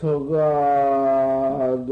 터가도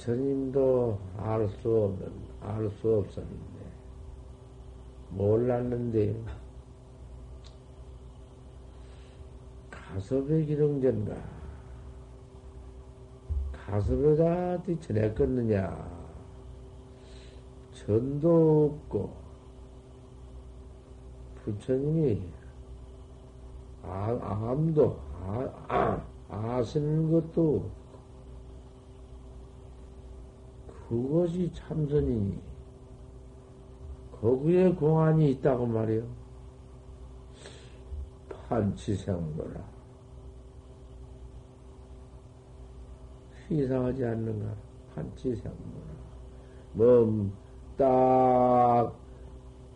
부처님도 알 수 없는, 알 수 없었는데, 몰랐는데, 가섭의 기능전가, 가섭에다 어디 전했겠느냐, 전도 없고, 부처님이 아, 암도, 아, 아, 아시는 것도 없고, 그것이 참선이니, 거기에 공안이 있다고 말이요. 판치생도라. 이상하지 않는가? 판치생도라. 뭐, 딱,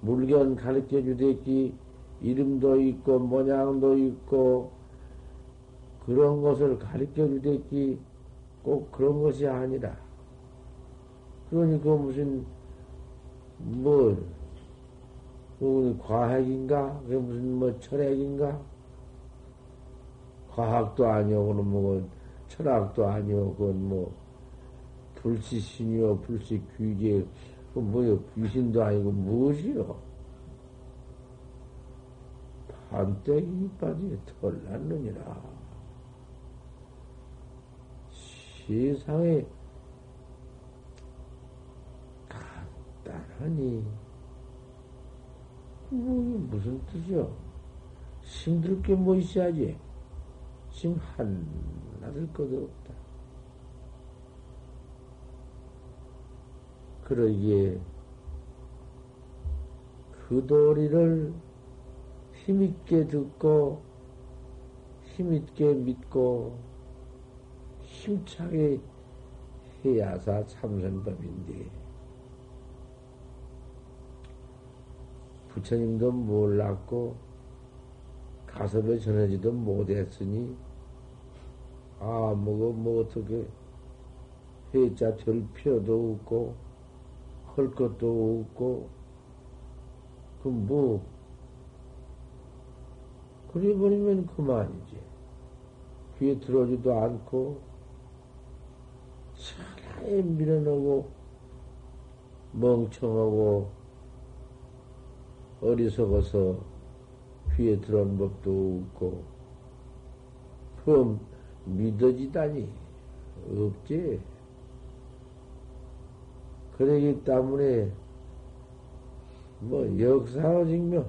물건 가르쳐 주댔기, 이름도 있고, 모양도 있고, 그런 것을 가르쳐 주댔기, 꼭 그런 것이 아니라, 그러니까 무슨, 뭐, 그 과학인가? 그게 무슨 뭐 철학인가? 과학도 아니오, 그는 뭐, 철학도 아니오, 그건 뭐, 불시신이요, 불시 귀계, 그 뭐요, 귀신도 아니고 무엇이요? 반대기 이빠지에 털 났느니라. 세상에 간단 하니, 뭐, 무슨 뜻이요? 힘들 게 뭐 있어야지. 심 하나들 것도 없다. 그러기에 그 도리를 힘있게 듣고 힘있게 믿고 힘차게 해야사 참선법인데 부처님도 몰랐고 가섭에 전하지도 못했으니 아 뭐고 뭐 어떻게 해자 될 필요도 없고 할 것도 없고 그뭐 그래 버리면 그만이지. 귀에 들어오지도 않고 차라리 밀어넣고 멍청하고 어리석어서 귀에 들어온 법도 없고 그럼 믿어지다니 없지. 그러기 때문에 뭐 역사로 증명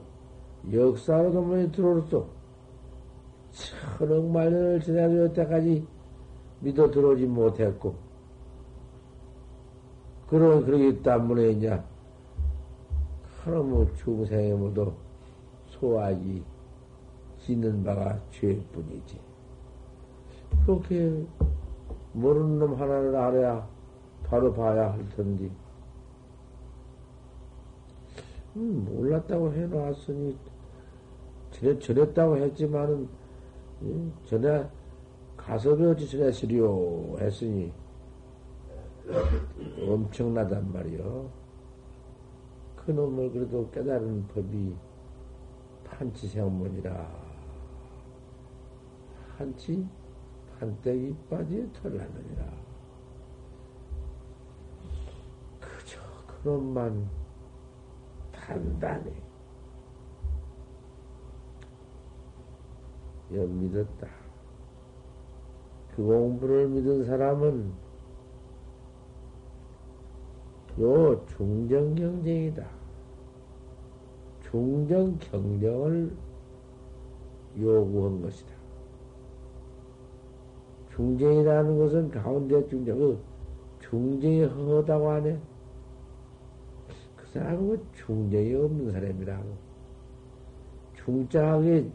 역사로도 많이 들어올수 천억 만년을 지나도 여태까지 믿어 들어오지 못했고 그러 그러기 때문에 이제 하나뭐 중생의 모두 소화지 짓는 바가 죄뿐이지. 그렇게 모르는 놈 하나를 알아야 바로 봐야 할 텐데. 음, 몰랐다고 해놓았으니, 전에, 전했다고 했지만은, 음, 전에 가섭이 어찌 전했으리요 했으니, 엄청나단 말이요. 그 놈을 그래도 깨달은 법이 판치생문이라. 한치, 한때기 빠지에 털나느니라. 그저 그놈만 단단히 여 믿었다. 그 공부를 믿은 사람은 요 중정경쟁이다. 중정경쟁을 요구한 것이다. 중쟁이라는 것은 가운데 중쟁, 그 중쟁이 허다고 하네. 그 사람은 중쟁이 없는 사람이라고. 중장하게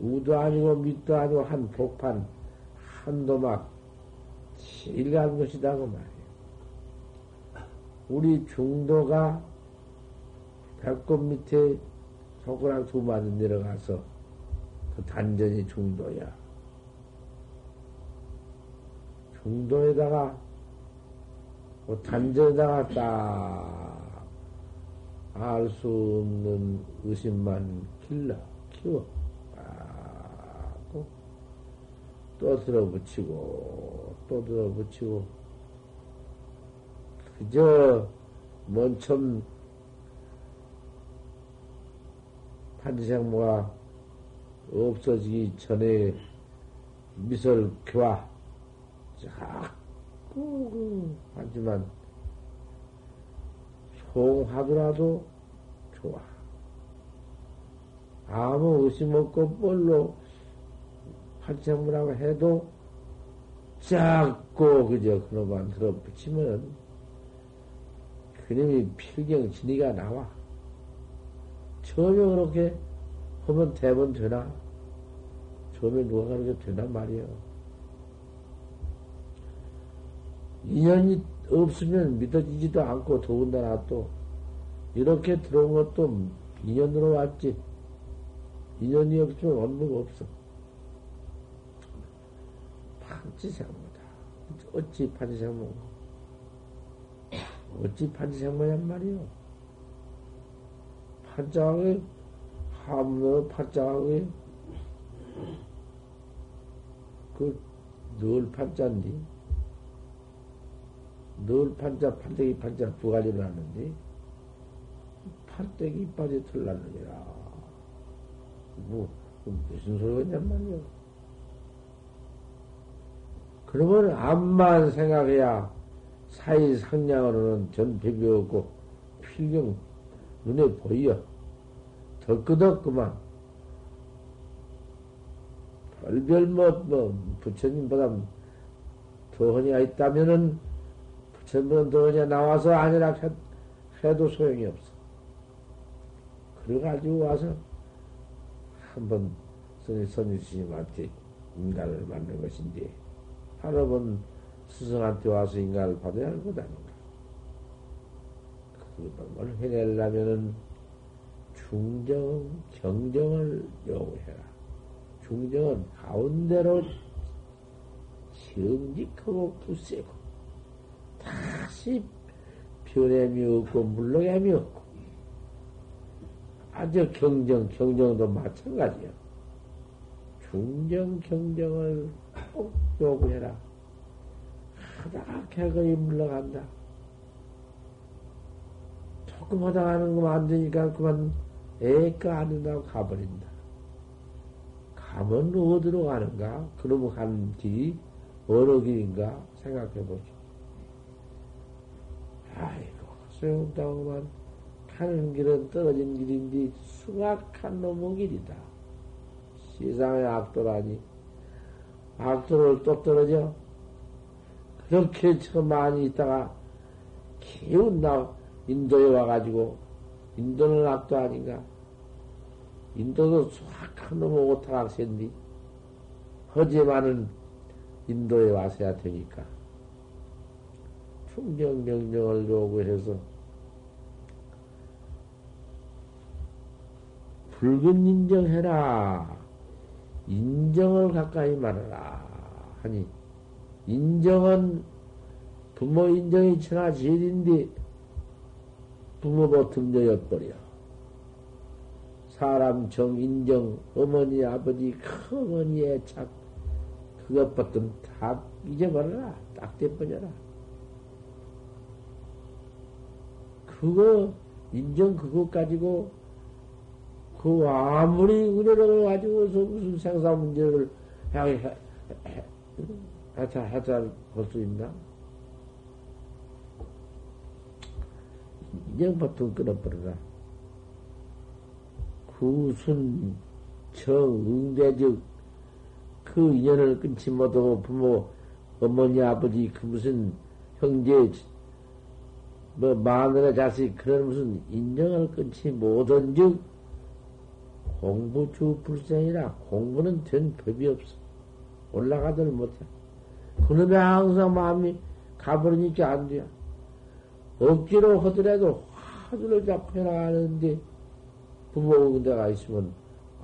우도 아니고 밑도 아니고 한 복판, 한 도막, 일간 것이다고 말이에요. 우리 중도가 배꼽 밑에 손가락 두 마디 내려가서 그 단전이 중도야. 중도에다가 그 단전에다가 딱 알 수 없는 의심만 길러 키워. 또 들어붙이고 또 들어붙이고 그저 먼처음 판지생모가 없어지기 전에 미설 교화 자꾸 하지만 송하더라도 좋아. 아무 의심 없고 뻘로 판지생모라고 해도 자꾸 그저 그놈만 들어붙이면 그놈이 필경 진리가 나와. 처음에 그렇게 하면 대번 되나? 처음에 누가 그렇게 되나 말이에요. 인연이 없으면 믿어지지도 않고 더군다나 또 이렇게 들어온 것도 인연으로 왔지. 인연이 없으면 얻는 거 없어. 판치생모다. 어찌 판치생모? 어찌 판치생모냔 말이요. 판장에 함로 판장에 그늘 판자인데 늘 판자 판때기 판자 두 가지를 하는데 판때기 이빨이 털났느니라 뭐 무슨 소리겠냔 말이오 그러면 암만 생각해야 사이 상냥으로는 전 비비었고 필경 눈에 보여. 더 끄덕그만. 별별 뭐, 뭐, 부처님보다 더허니가 있다면은, 부처님보다 더허니가 나와서 아니라 해, 해도 소용이 없어. 그래가지고 와서, 한번 선생, 선생 스님한테 인간을 만든 것인데, 번 스승한테 와서 인간을 받아야 할 것 아닌가. 그걸 해내려면은 중정, 경정을 요구해라. 중정은 가운데로 정직하고 굳세고, 다시 변함이 없고, 물러감이 없고, 아주 경정, 경정도 마찬가지야. 중정, 경정을 꼭 요구해라. 하다가 개거이 물러간다. 조금 하다가 하는 거만 안 되니까 그만 애가 안 된다고 가버린다. 가면 어디로 가는가? 그놈 간 길이 어느 길인가? 생각해보죠. 아이고, 소용없다고만 가는 길은 떨어진 길인데 수악한 놈의 길이다. 세상의 악도라니. 악도를 또 떨어져? 그렇게 처음 많이 있다가 기운 나 인도에 와가지고 인도는 악도 아닌가? 인도도 수학한 놈의 오타각세인데 허지만은 인도에 와서야 되니까 충정 명령을 요구해서 붉은 인정해라. 인정을 가까이 말하라. 하니, 인정은 부모 인정이 천하 제일인데, 부모 버틈져였버려. 사람 정, 인정, 어머니, 아버지, 큰어머니 애착, 그것 버튼 다 잊어버려라. 딱 떼버려라. 그거, 인정 그것 가지고, 그 아무리 의뢰를 가지고서 무슨 생사 문제를 해탈, 해 탈 할수 있나? 인정버튼 끊어버려라. 구순, 정, 응대적, 그 인연을 끊지 못하고 부모, 어머니, 아버지, 그 무슨 형제, 뭐 마누라 자식 그런 무슨 인정을 끊지 못한 즉 공부 주 불생이라 공부는 된 법이 없어 올라가들 못해 그놈의 항상 마음이 가버리니까 안 돼. 억지로 하더라도 화두를 잡고 해나가는데 부모 내가 있으면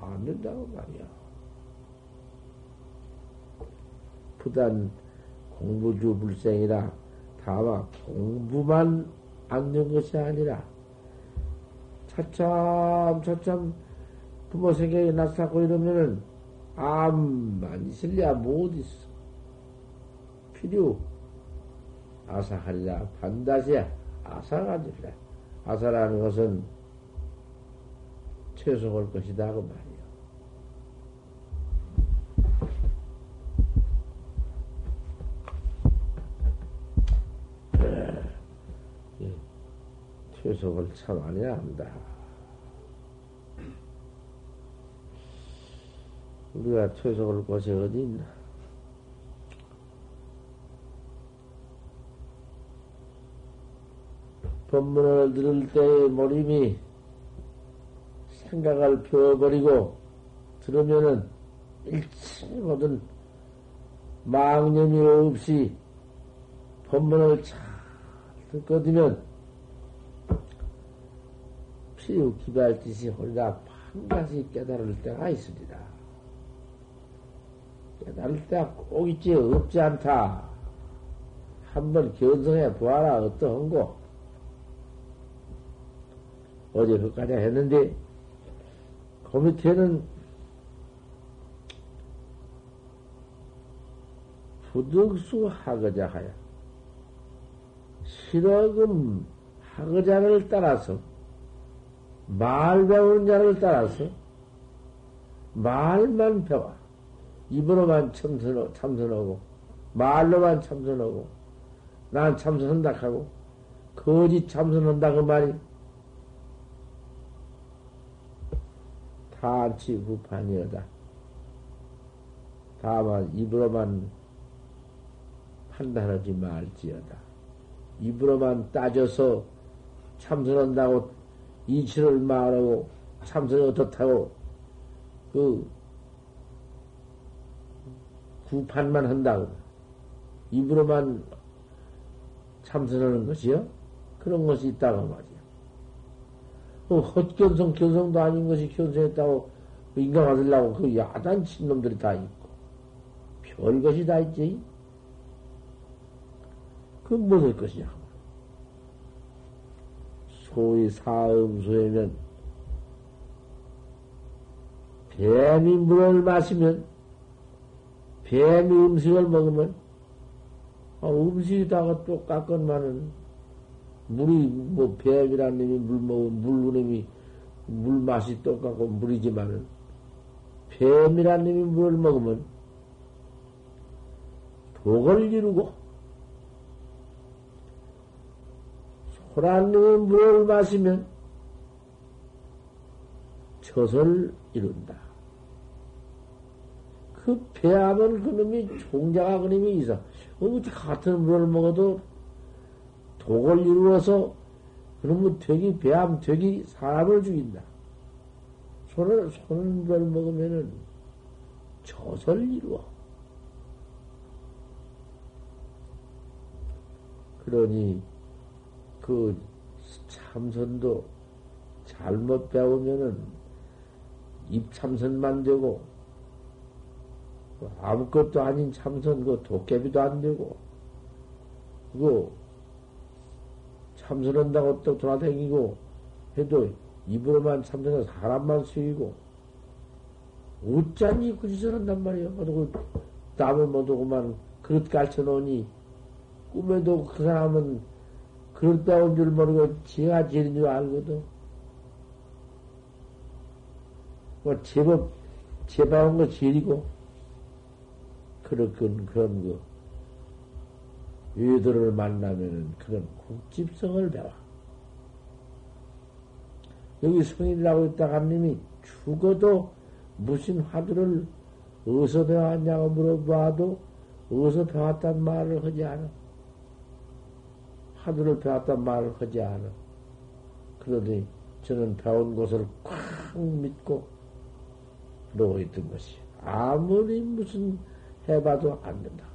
안 된다고 말이야. 부단 공부주 불생이라 다만 공부만 안는 것이 아니라 차참 차참 부모 생각이 나타나고 이러면은 암만 있을래야 못 있어. 필요 아사하리라 반드시 아사가 되리라. 아사라는 것은 최소할 것이다 그 말이야. 최소를 참 많이 합니다. 우리가 퇴속을 곳이 어디 있나? 법문을 들을 때의 몰입이 생각을 펴버리고 들으면은 일체 모든 망념이 없이 법문을 잘 듣거든요. 피우 기발짓이 홀라 한 가지 깨달을 때가 있습니다. 깨달을 때가 꼭 있지 없지 않다. 한번 견성해 보아라 어떠한고. 어제 그까지 했는데 그 밑에는 부득수 하거자 하여 실어금 하거자를 따라서 말 배우는 자를 따라서 말만 배워. 입으로만 참선하고, 참선하고 말로만 참선하고, 난 참선한다 하고, 거짓 참선한다 그 말이. 탄치 후판이여다. 다만 입으로만 판단하지 말지어다. 입으로만 따져서 참선한다고 이치를 말하고 참선이 어떻다고 그 구판만 한다고 입으로만 참선하는 것이요? 그런 것이 있다고 말이야. 그 헛견성, 견성도 아닌 것이 견성했다고 인간 받으려고 그 야단 친 놈들이 다 있고 별 것이 다 있지. 그 무슨 것이냐? 소위 사음소에면 뱀이 물을 마시면 뱀이 음식을 먹으면 아, 음식이다가 똑같건만은 물이 뭐 뱀이라는 놈이 물 먹으면 물놈이 물 맛이 똑같고 물이지만은 뱀이라는 놈이 물을 먹으면 독을 이루고 호란님이 물을 마시면 젖을 이룬다. 그 배암은 그놈이 종자가 그놈이 있어. 어떻게 같은 물을 먹어도 독을 이루어서 그놈의 되기, 배암 되기 사람을 죽인다. 손을, 손을 먹으면은 젖을 이루어. 그러니 그 참선도 잘못 배우면은 입 참선만 되고 아무것도 아닌 참선 그 도깨비도 안 되고 그거 참선한다고 또 돌아다니고 해도 입으로만 참선해서 사람만 쓰이고 어쩌니 그 짓을 한단 말이야. 그 땀을 못 오고만 그릇 깔쳐놓으니 꿈에도 그 사람은 그렇다 온 줄 모르고 지가 지는 줄 알거든. 뭐 제법, 제방한 거 지리고, 그렇건 그런 거, 유들을 만나면은 그런 국집성을 배워. 여기 성인이라고 있다 한님이 죽어도 무슨 화두를 어디서 배웠냐고 물어봐도 어디서 배웠단 말을 하지 않아. 하늘을 배웠단 말을 하지 않아. 그러더니 저는 배운 것을 꽉 믿고 그러고 있던 것이 아무리 무슨 해봐도 안 된다.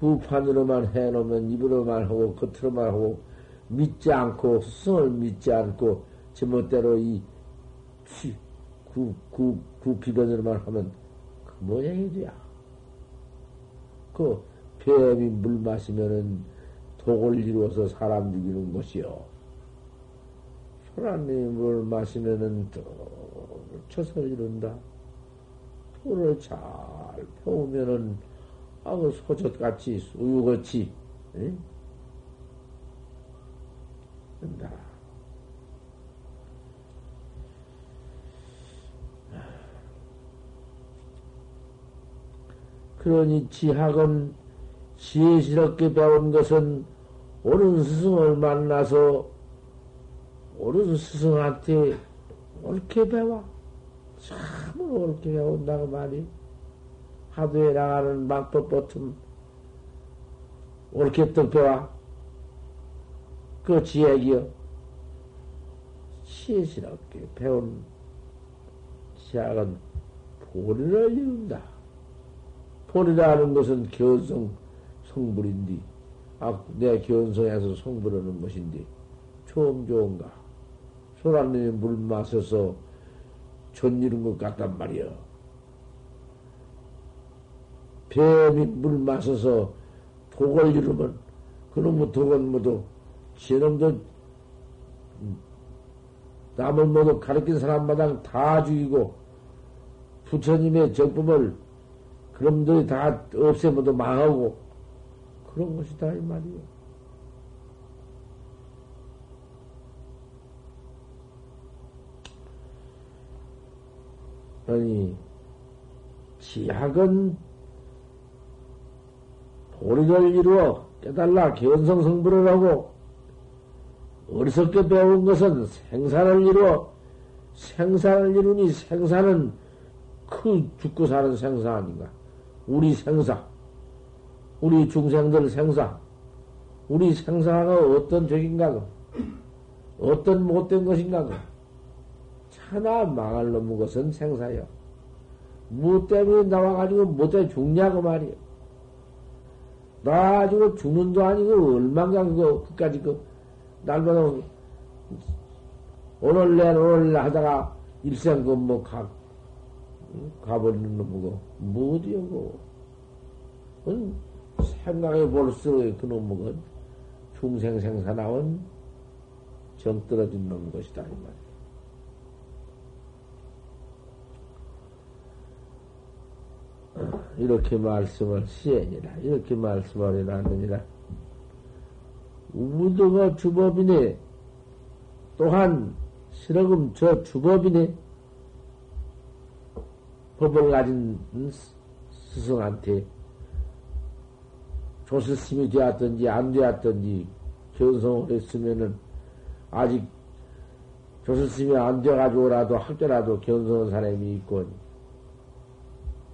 부판으로만 해놓으면 입으로만 하고 겉으로만 하고 믿지 않고 스승을 믿지 않고 제멋대로 이 구, 구, 구피변으로만 하면 그 모양이 돼야. 그 뱀이 물 마시면은 독을 이루어서 사람 죽이는 것이요. 소란님이 물 마시면은 또 쳐서 이룬다. 돌을 잘 펴우면은 아그 소젖같이 우유같이 응? 그러니 지학은 지혜스럽게 배운 것은 옳은 스승을 만나서 옳은 스승한테 옳게 배워. 참으로 옳게 배운다고 말이. 하도에 나가는 옳게 떡 배워. 그 지혜기요. 지혜스럽게 배운 지학은 본을 이룬다. 본이라는 것은 견성 성불인데, 아, 내 견성에서 성불하는 것인데, 처음 좋은가? 소란님이 물 마셔서 전 이룬 것 같단 말이여. 뱀이 물 마셔서 독을 이루면, 그놈의 독은 모두, 지놈도, 남을 모두 가르친 사람마다 다 죽이고, 부처님의 정법을 그놈들이 다 없애면도 망하고 그런 것이다 이 말이요. 아니 지학은 도리를 이루어 깨달라 견성 성불을 하고 어리석게 배운 것은 생산을 이루어 생산을 이루니 생산은 그 죽고 사는 생사 아닌가? 우리 생사, 우리 중생들 생사, 우리 생사가 어떤 죄인가? 어떤 못된 것인가? 차나 망할 놈의 것은 생사요. 무 때문에 나와가지고 못해 죽냐고 말이요. 나가지고 죽는 도 아니고 얼마나 그거 끝까지 그 날마다 오늘 내 오늘 하다가 일생 그뭐 가버리는 놈이고, 뭐 어디여고. 생각해 볼수록 그놈은 중생 생사 나온 정 떨어진 놈 것이다, 이 말이야. 이렇게 말씀을 시행이라, 이렇게 말씀을 해놨느니라. 우무도가 주법이네. 또한, 실어금 저 주법이네. 법을 가진 스승한테 조스심이 되었든지 안 되었든지 견성을 했으면은 아직 조스심이 안 돼가지고라도 학교라도 견성한 사람이 있고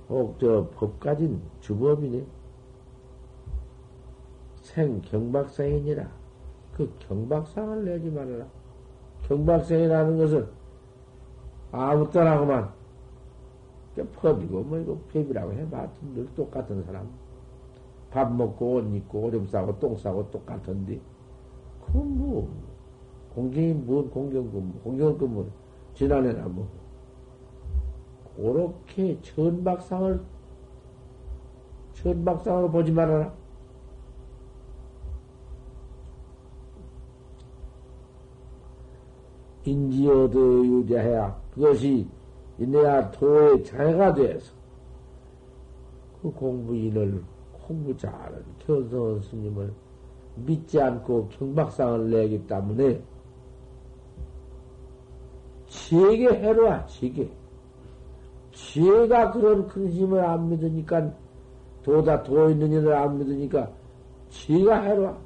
혹저 법 가진 주법이네. 생경박상이니라. 그 경박상을 내지 말아라. 경박상이라는 것은 아무 때나고만 법이고 뭐 이거 법이라고 해봐. 늘 똑같은 사람. 밥 먹고 옷 입고 오줌 싸고 똥 싸고 똑같은데. 그건 뭐 공경이 뭔 공경근무. 공경근무 지난해나 뭐 그렇게 천박상을 천박상으로 보지 말아라. 인지어도 유자해야 그것이 이내야 도의 자해가 돼서 그 공부인을 공부 잘하는 견성원 스님을 믿지 않고 경박상을 내기 때문에 지에게 해로와 지에게 지혜가 그런 큰 힘을 안 믿으니까 도다 도 있는 일을 안 믿으니까 지혜가 해로와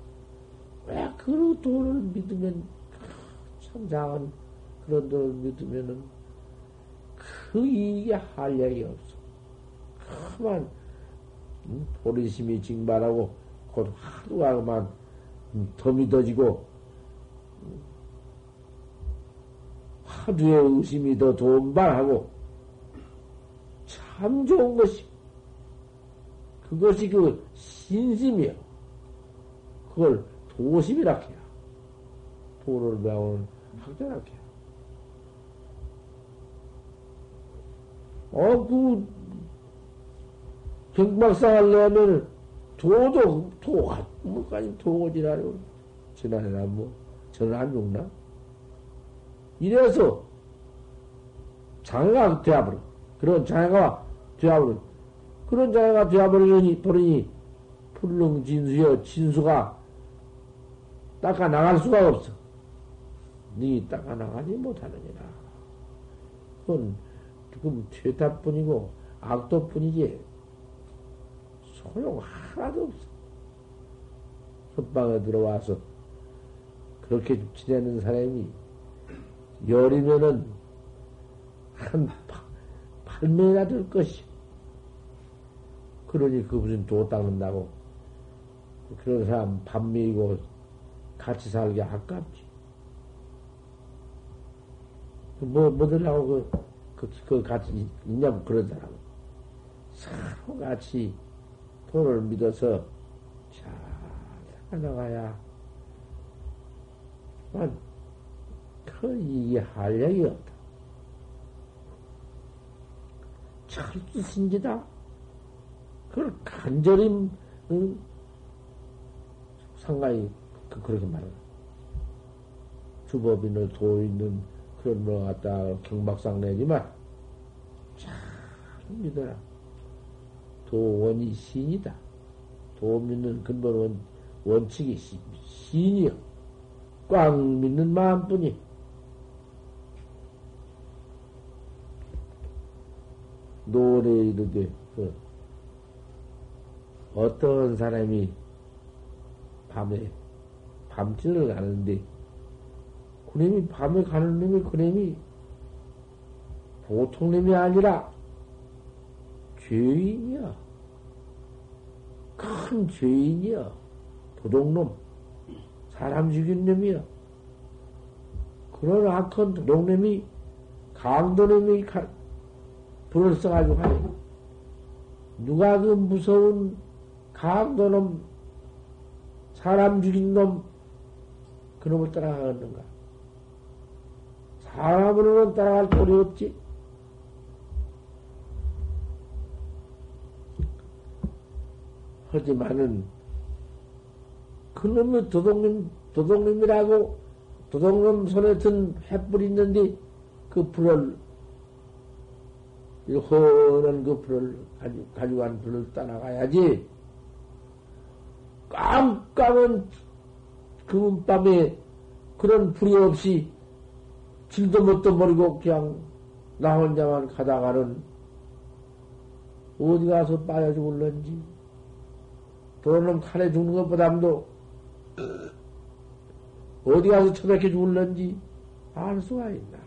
왜그 도를 믿으면 참 작은 그런 돈을 믿으면은 그 이익에 한량이 없어. 그만 보리심이 징발하고 곧 하루하루만 더 믿어지고 하루의 의심이 더 돈발하고 참 좋은 것이 그것이 그 신심이요. 그걸 도심이라 해요. 도를 배우는 학자라 해요. 어, 그, 경박상을 내면 도도, 도가, 뭐까지 도지라요. 지난해나 뭐, 저는 안 죽나? 이래서 장애가 되어버려. 그런 장애가 되어버려. 그런 장애가 되어버리니, 버리니, 불능 진수여, 진수가 닦아 나갈 수가 없어. 니 닦아 나가지 못하느니라. 그건 지금 퇴타뿐이고 악도뿐이지 소용 하나도 없어. 선방에 들어와서 그렇게 지내는 사람이 열이면은 한 8명이나 될 것이. 그러니 그 무슨 도 닦는다고. 그런 사람 밥 미고 같이 살기 아깝지. 뭐, 뭐들하고 그, 그, 그 같이 있냐고 사람. 서로 같이 도를 믿어서 잘 살아나가야, 그 이게 한량이 없다. 철두신지다. 그걸 간절히, 응? 상가히 그, 그렇게 말하라. 주법인을 도 있는 그런 거 갖다 경박상 내지만, 잘 믿어라. 도원이 신이다. 도 믿는 근본 원, 원칙이 신이요. 꽉 믿는 마음뿐이. 노래 이르되, 그, 어떤 사람이 밤에, 밤길을 가는데, 그놈이 밤에 가는 놈이 그놈이 보통 놈이 아니라 죄인이야. 큰 죄인이야. 도둑놈. 사람 죽인 놈이야. 그런 악한 도둑놈이 강도놈이 불을 써가지고 가네. 누가 그 무서운 강도놈, 사람 죽인 놈, 그놈을 따라가겠는가? 사람으로는 따라갈 꼴이 없지. 하지만은 그놈의 도둑님, 도둑님이라고 도둑놈 손에 든 횃불이 있는데 그 불을 허는 그 불을 가지고, 가지고 간 불을 따라가야지. 깜깜한 그 밤에 그런 불이 없이 질도 못도 모르고 그냥 나 혼자만 가다가는 어디 가서 빠져 죽을런지 도는 칼에 죽는 것보다도 어디 가서 처박혀 죽을런지 알 수가 있나.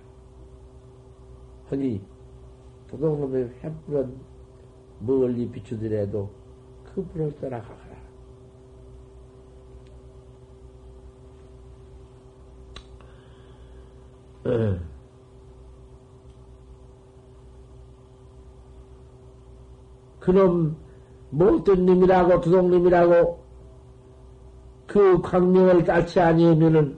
허니 도둑놈의 횃불은 멀리 비추더라도 그 불을 따라가 예. 그놈 못된 놈이라고 두둑님이라고 그 광명을 따지 아니하면은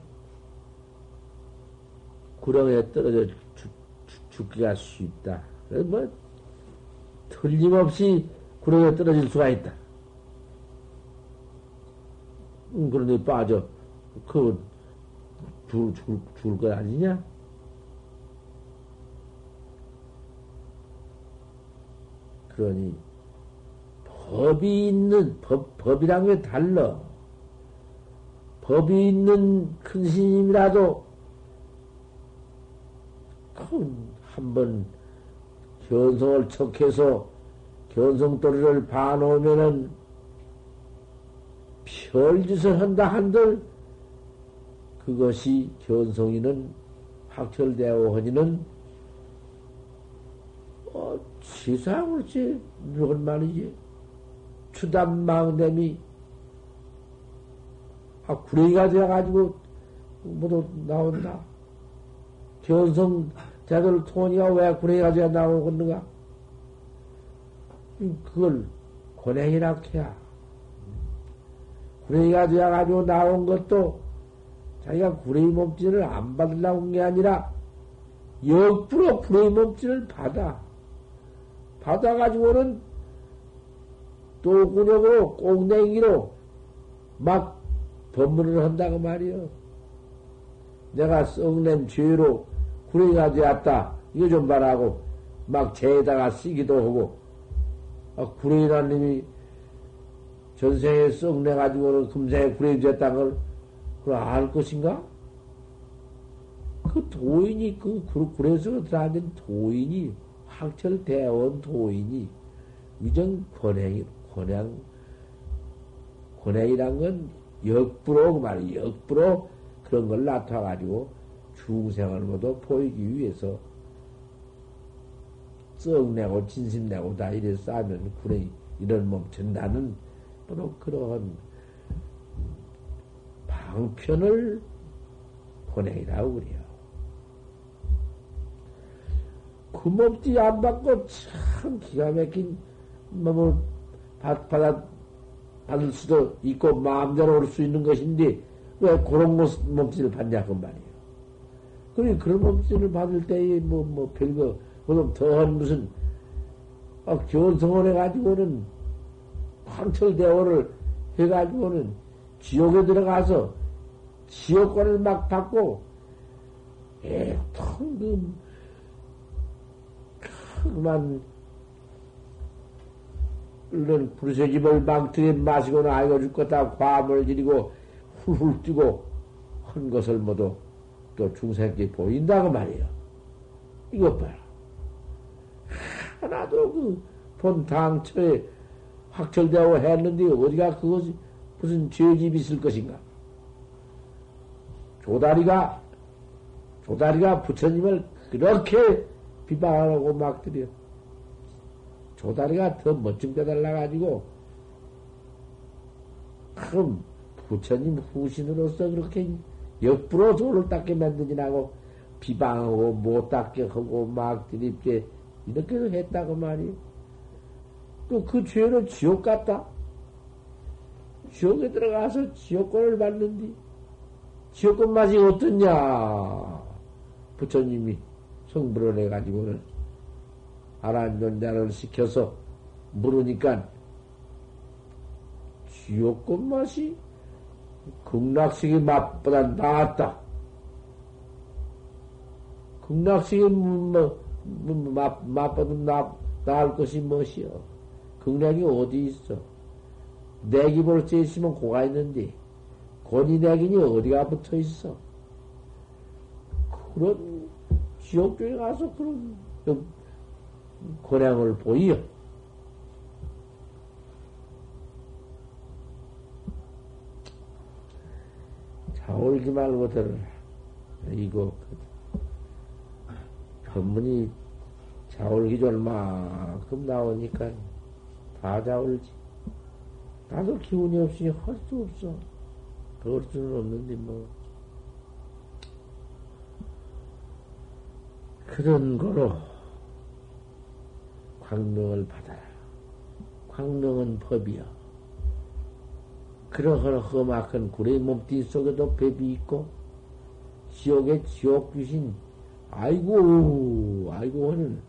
구렁에 떨어져 죽, 죽, 기가 쉽다. 뭐 틀림없이 구렁에 떨어질 수가 있다. 음, 그런데 빠져 그 죽, 죽, 죽을 것 아니냐? 그러니 법이 있는 법 법이란 게 달라. 법이 있는 큰 스님이라도 한번 견성을 척해서 견성도리를 봐놓으면은 별짓을 한다 한들 그것이 견성이는 확철되어 허니는 어, 치사하지 그런 말이지. 추담 망됨이 아, 구레기가 되어가지고 모두 나온다. 견성 자들 토니가 왜 구레기가 되어 나오겠는가? 그걸 권행이라 해야. 구레기가 되어가지고 나온 것도 자기가 구레기 몸짓을 안 받으려고 한 게 아니라 역부로 구레기 몸짓을 받아. 받아가지고는 또구력으로 꽁댕이로 막 법문을 한다고 말이요. 내가 썩낸 죄로 구레기가 되었다. 이거 좀 말하고 막 죄에다가 쓰기도 하고 아, 구레기라는 님이 전생에 썩내가지고는 금생에 구레기 됐다는 걸 그걸 알 것인가? 그 도인이 그 구레에서 들어앉은 도인이 학철 대원 도인이 위정 권행 권행 권행이란 건 역부로 그 말이 역부로 그런 걸 나타가지고 중생을 모두 보이기 위해서 썩내고 진심내고 다 이래 싸면 그래 이런 나는 바로 그러한 방편을 보내라고 그래요. 그 몸띠 안 받고 참 기가 막힌 몸을 받, 받아, 받을 수도 있고 마음대로 올 수 있는 것인데 왜 그런 몸띠를 받냐고 말이에요. 그러니 그런 몸띠를 받을 때에 뭐, 뭐 별거 그럼 더한 무슨 아, 교성을 해가지고는 황철 대오를 해가지고는 지옥에 들어가서 지옥권을 막 받고 에텅그 그만 이런 부르쇠집을 망틀에 마시고는 아이고 죽겠다 과음을 지리고 훌훌 뛰고 한 것을 모두 또 중생께 보인다고 말이에요. 이것 봐라. 하나도 그 본 당처에 확철되고 했는데 어디가 그것이 무슨 죄집이 있을 것인가? 조다리가 조다리가 부처님을 그렇게 비방하고 막 들여. 조다리가 더 멋진 데달라 가지고 그럼 부처님 후신으로서 그렇게 옆으로 돌을 닦게 만드지나고 비방하고 못 닦게 하고 막 들이게 이렇게 했다고 말이요. 또 그 죄로 지옥 갔다. 지옥에 들어가서 지옥권을 받는디. 지옥권 맛이 어떻냐? 부처님이 성불을 해가지고는 아란존자를 시켜서 물으니까 지옥권 맛이 극락식의 맛보다 나았다. 극락식의 뭐, 맛, 맛보다 나, 나을 것이 무엇이여? 극락이 어디 있어? 내기 볼수 있으면 고가 있는데, 권이 내기니 어디가 붙어 있어? 그런 지옥 쪽에 가서 그런 권양을 보이요. 자올기 말고 들어라. 이거, 법문이 자올기 줄만큼 나오니까 다 자올지. 나도 기운이 없이 할 수 없어. 그럴 수는 없는데, 뭐. 그런 거로 광명을 받아라. 광명은 법이여. 그러한 험악한 구레 몸띠 속에도 법이 있고, 지옥에 지옥 귀신, 아이고, 아이고 하는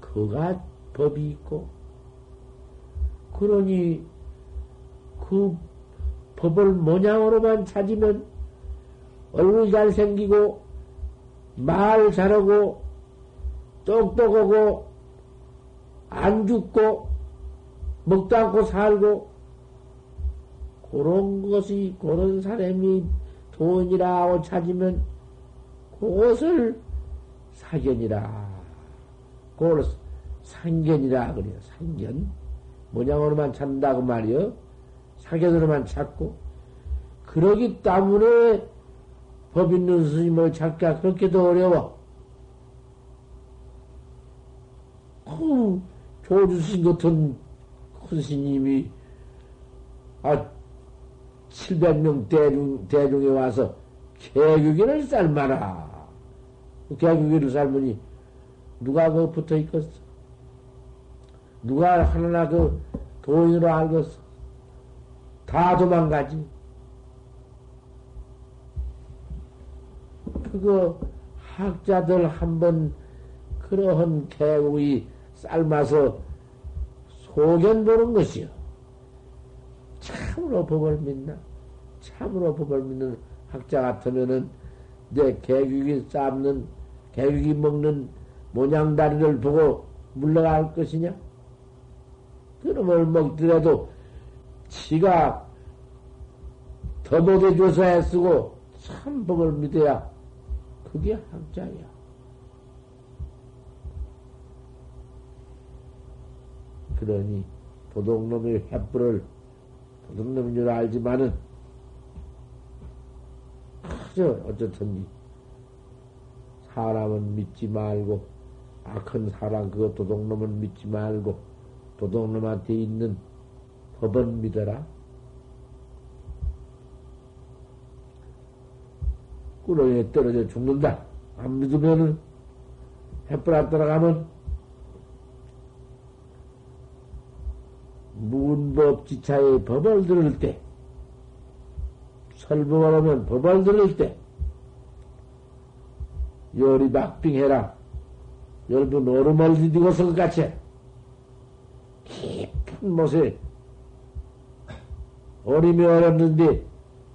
그가 법이 있고, 그러니 그 법을 모양으로만 찾으면 얼굴 잘생기고, 말 잘하고, 똑똑하고, 안 죽고, 먹도 않고 살고, 그런 것이, 그런 사람이 돈이라고 찾으면, 그것을 사견이라. 그걸 상견이라 그래요. 상견. 모양으로만 찾는다고 말이요. 사견으로만 찾고. 그러기 때문에 법 있는 스님을 찾기가 그렇게도 어려워. 그 조주신 같은 큰 스님이 아 700명 대중, 대중에 와서 개규기를 삶아라. 그 개규기를 삶으니 누가 그 붙어 있겠어? 누가 하나 그 도인으로 알겠어? 다 도망가지. 그거 학자들 한번 그러한 개국이 삶아서 소견 보는 것이요. 참으로 법을 믿나? 참으로 법을 믿는 학자 같으면은 내 개국이 삶는 개국이 먹는 모양다리를 보고 물러갈 것이냐? 그놈을 먹더라도 지가 더 못해줘서 애쓰고 참 법을 믿어야 그게 학자야. 그러니 도둑놈의 횃불을 도둑놈인 줄 알지만은 그저 어쨌든지 사람은 믿지 말고 악한 사람 그거 도둑놈은 믿지 말고 도둑놈한테 있는 법은 믿어라. 꾸러기에 떨어져 죽는다. 안 믿으면은 햇불 안 따라가면 문법 지차의 법을 들을 때 설법을 하면 법을 들을 때 열이 막빙해라. 열분 얼음을 디디고서 같이 깊은 못에 얼음이 얼었는데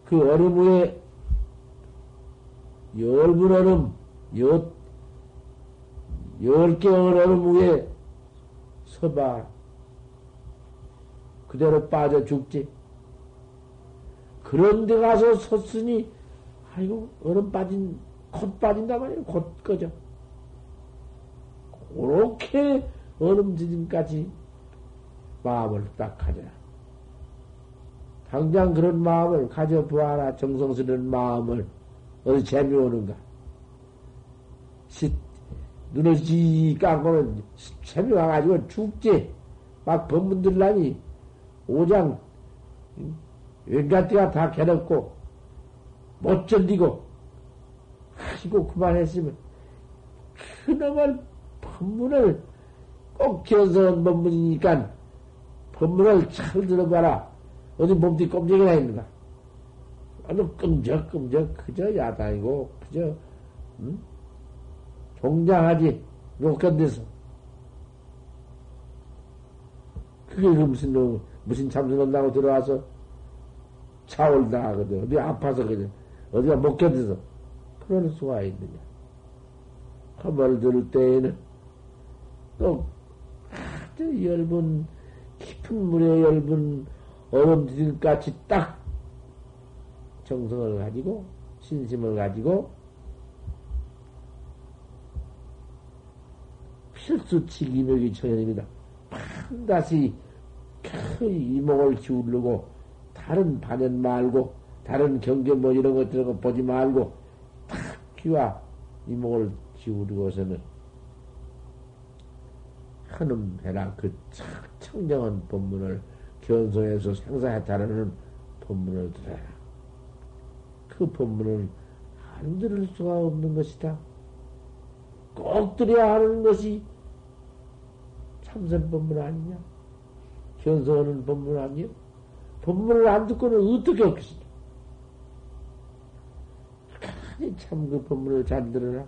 그 얼음 위에 열분 얼음, 열, 열 개의 얼음 위에 서봐. 그대로 빠져 죽지. 그런 데 가서 섰으니, 아이고, 얼음 빠진, 곧 빠진단 말이에요. 곧 꺼져. 그렇게 얼음 지짐까지 마음을 딱 가져라. 당장 그런 마음을 가져보아라. 정성스러운 마음을. 어디 재미오는가? 시, 눈을 지 깎고는 재미와가지고 죽지. 막 법문 들라니 오장 왠가띠가 다 괴롭고 못 견디고 하시고 그만했으면 그놈을 법문을 꼭 견성한 법문이니까 법문을 잘 들어봐라. 어디 몸뚱이 꼼짝이나 있는가? 아주 끔적끔적 그저 야단이고 그저 응? 종장하지 못 견뎌서 그게 그 무슨 놈 무슨 참선 온다고 들어와서 차올다 하거든. 어디 아파서 그냥 어디가 못 견뎌서. 그럴 수가 있느냐. 한말 들을 때에는 또 아주 열분 깊은 물에 열분 얼음 같이 딱 정성을 가지고 신심을 가지고 필수 치기묘기 청년입니다. 반드시 큰 이목을 기울이고 다른 반연 말고 다른 경계 뭐 이런 것들은 보지 말고 탁 귀와 이목을 기울이고서는 하는 해라 그 청정한 법문을 견성해서 생사해탈하는 법문을 들어라. 그 법문을 안 들을 수가 없는 것이다. 꼭 들어야 하는 것이 참선 법문 아니냐? 견성하는 법문 아니요? 법문을 안 듣고는 어떻게 없겠습니까? 참그 법문을 잘 들어라.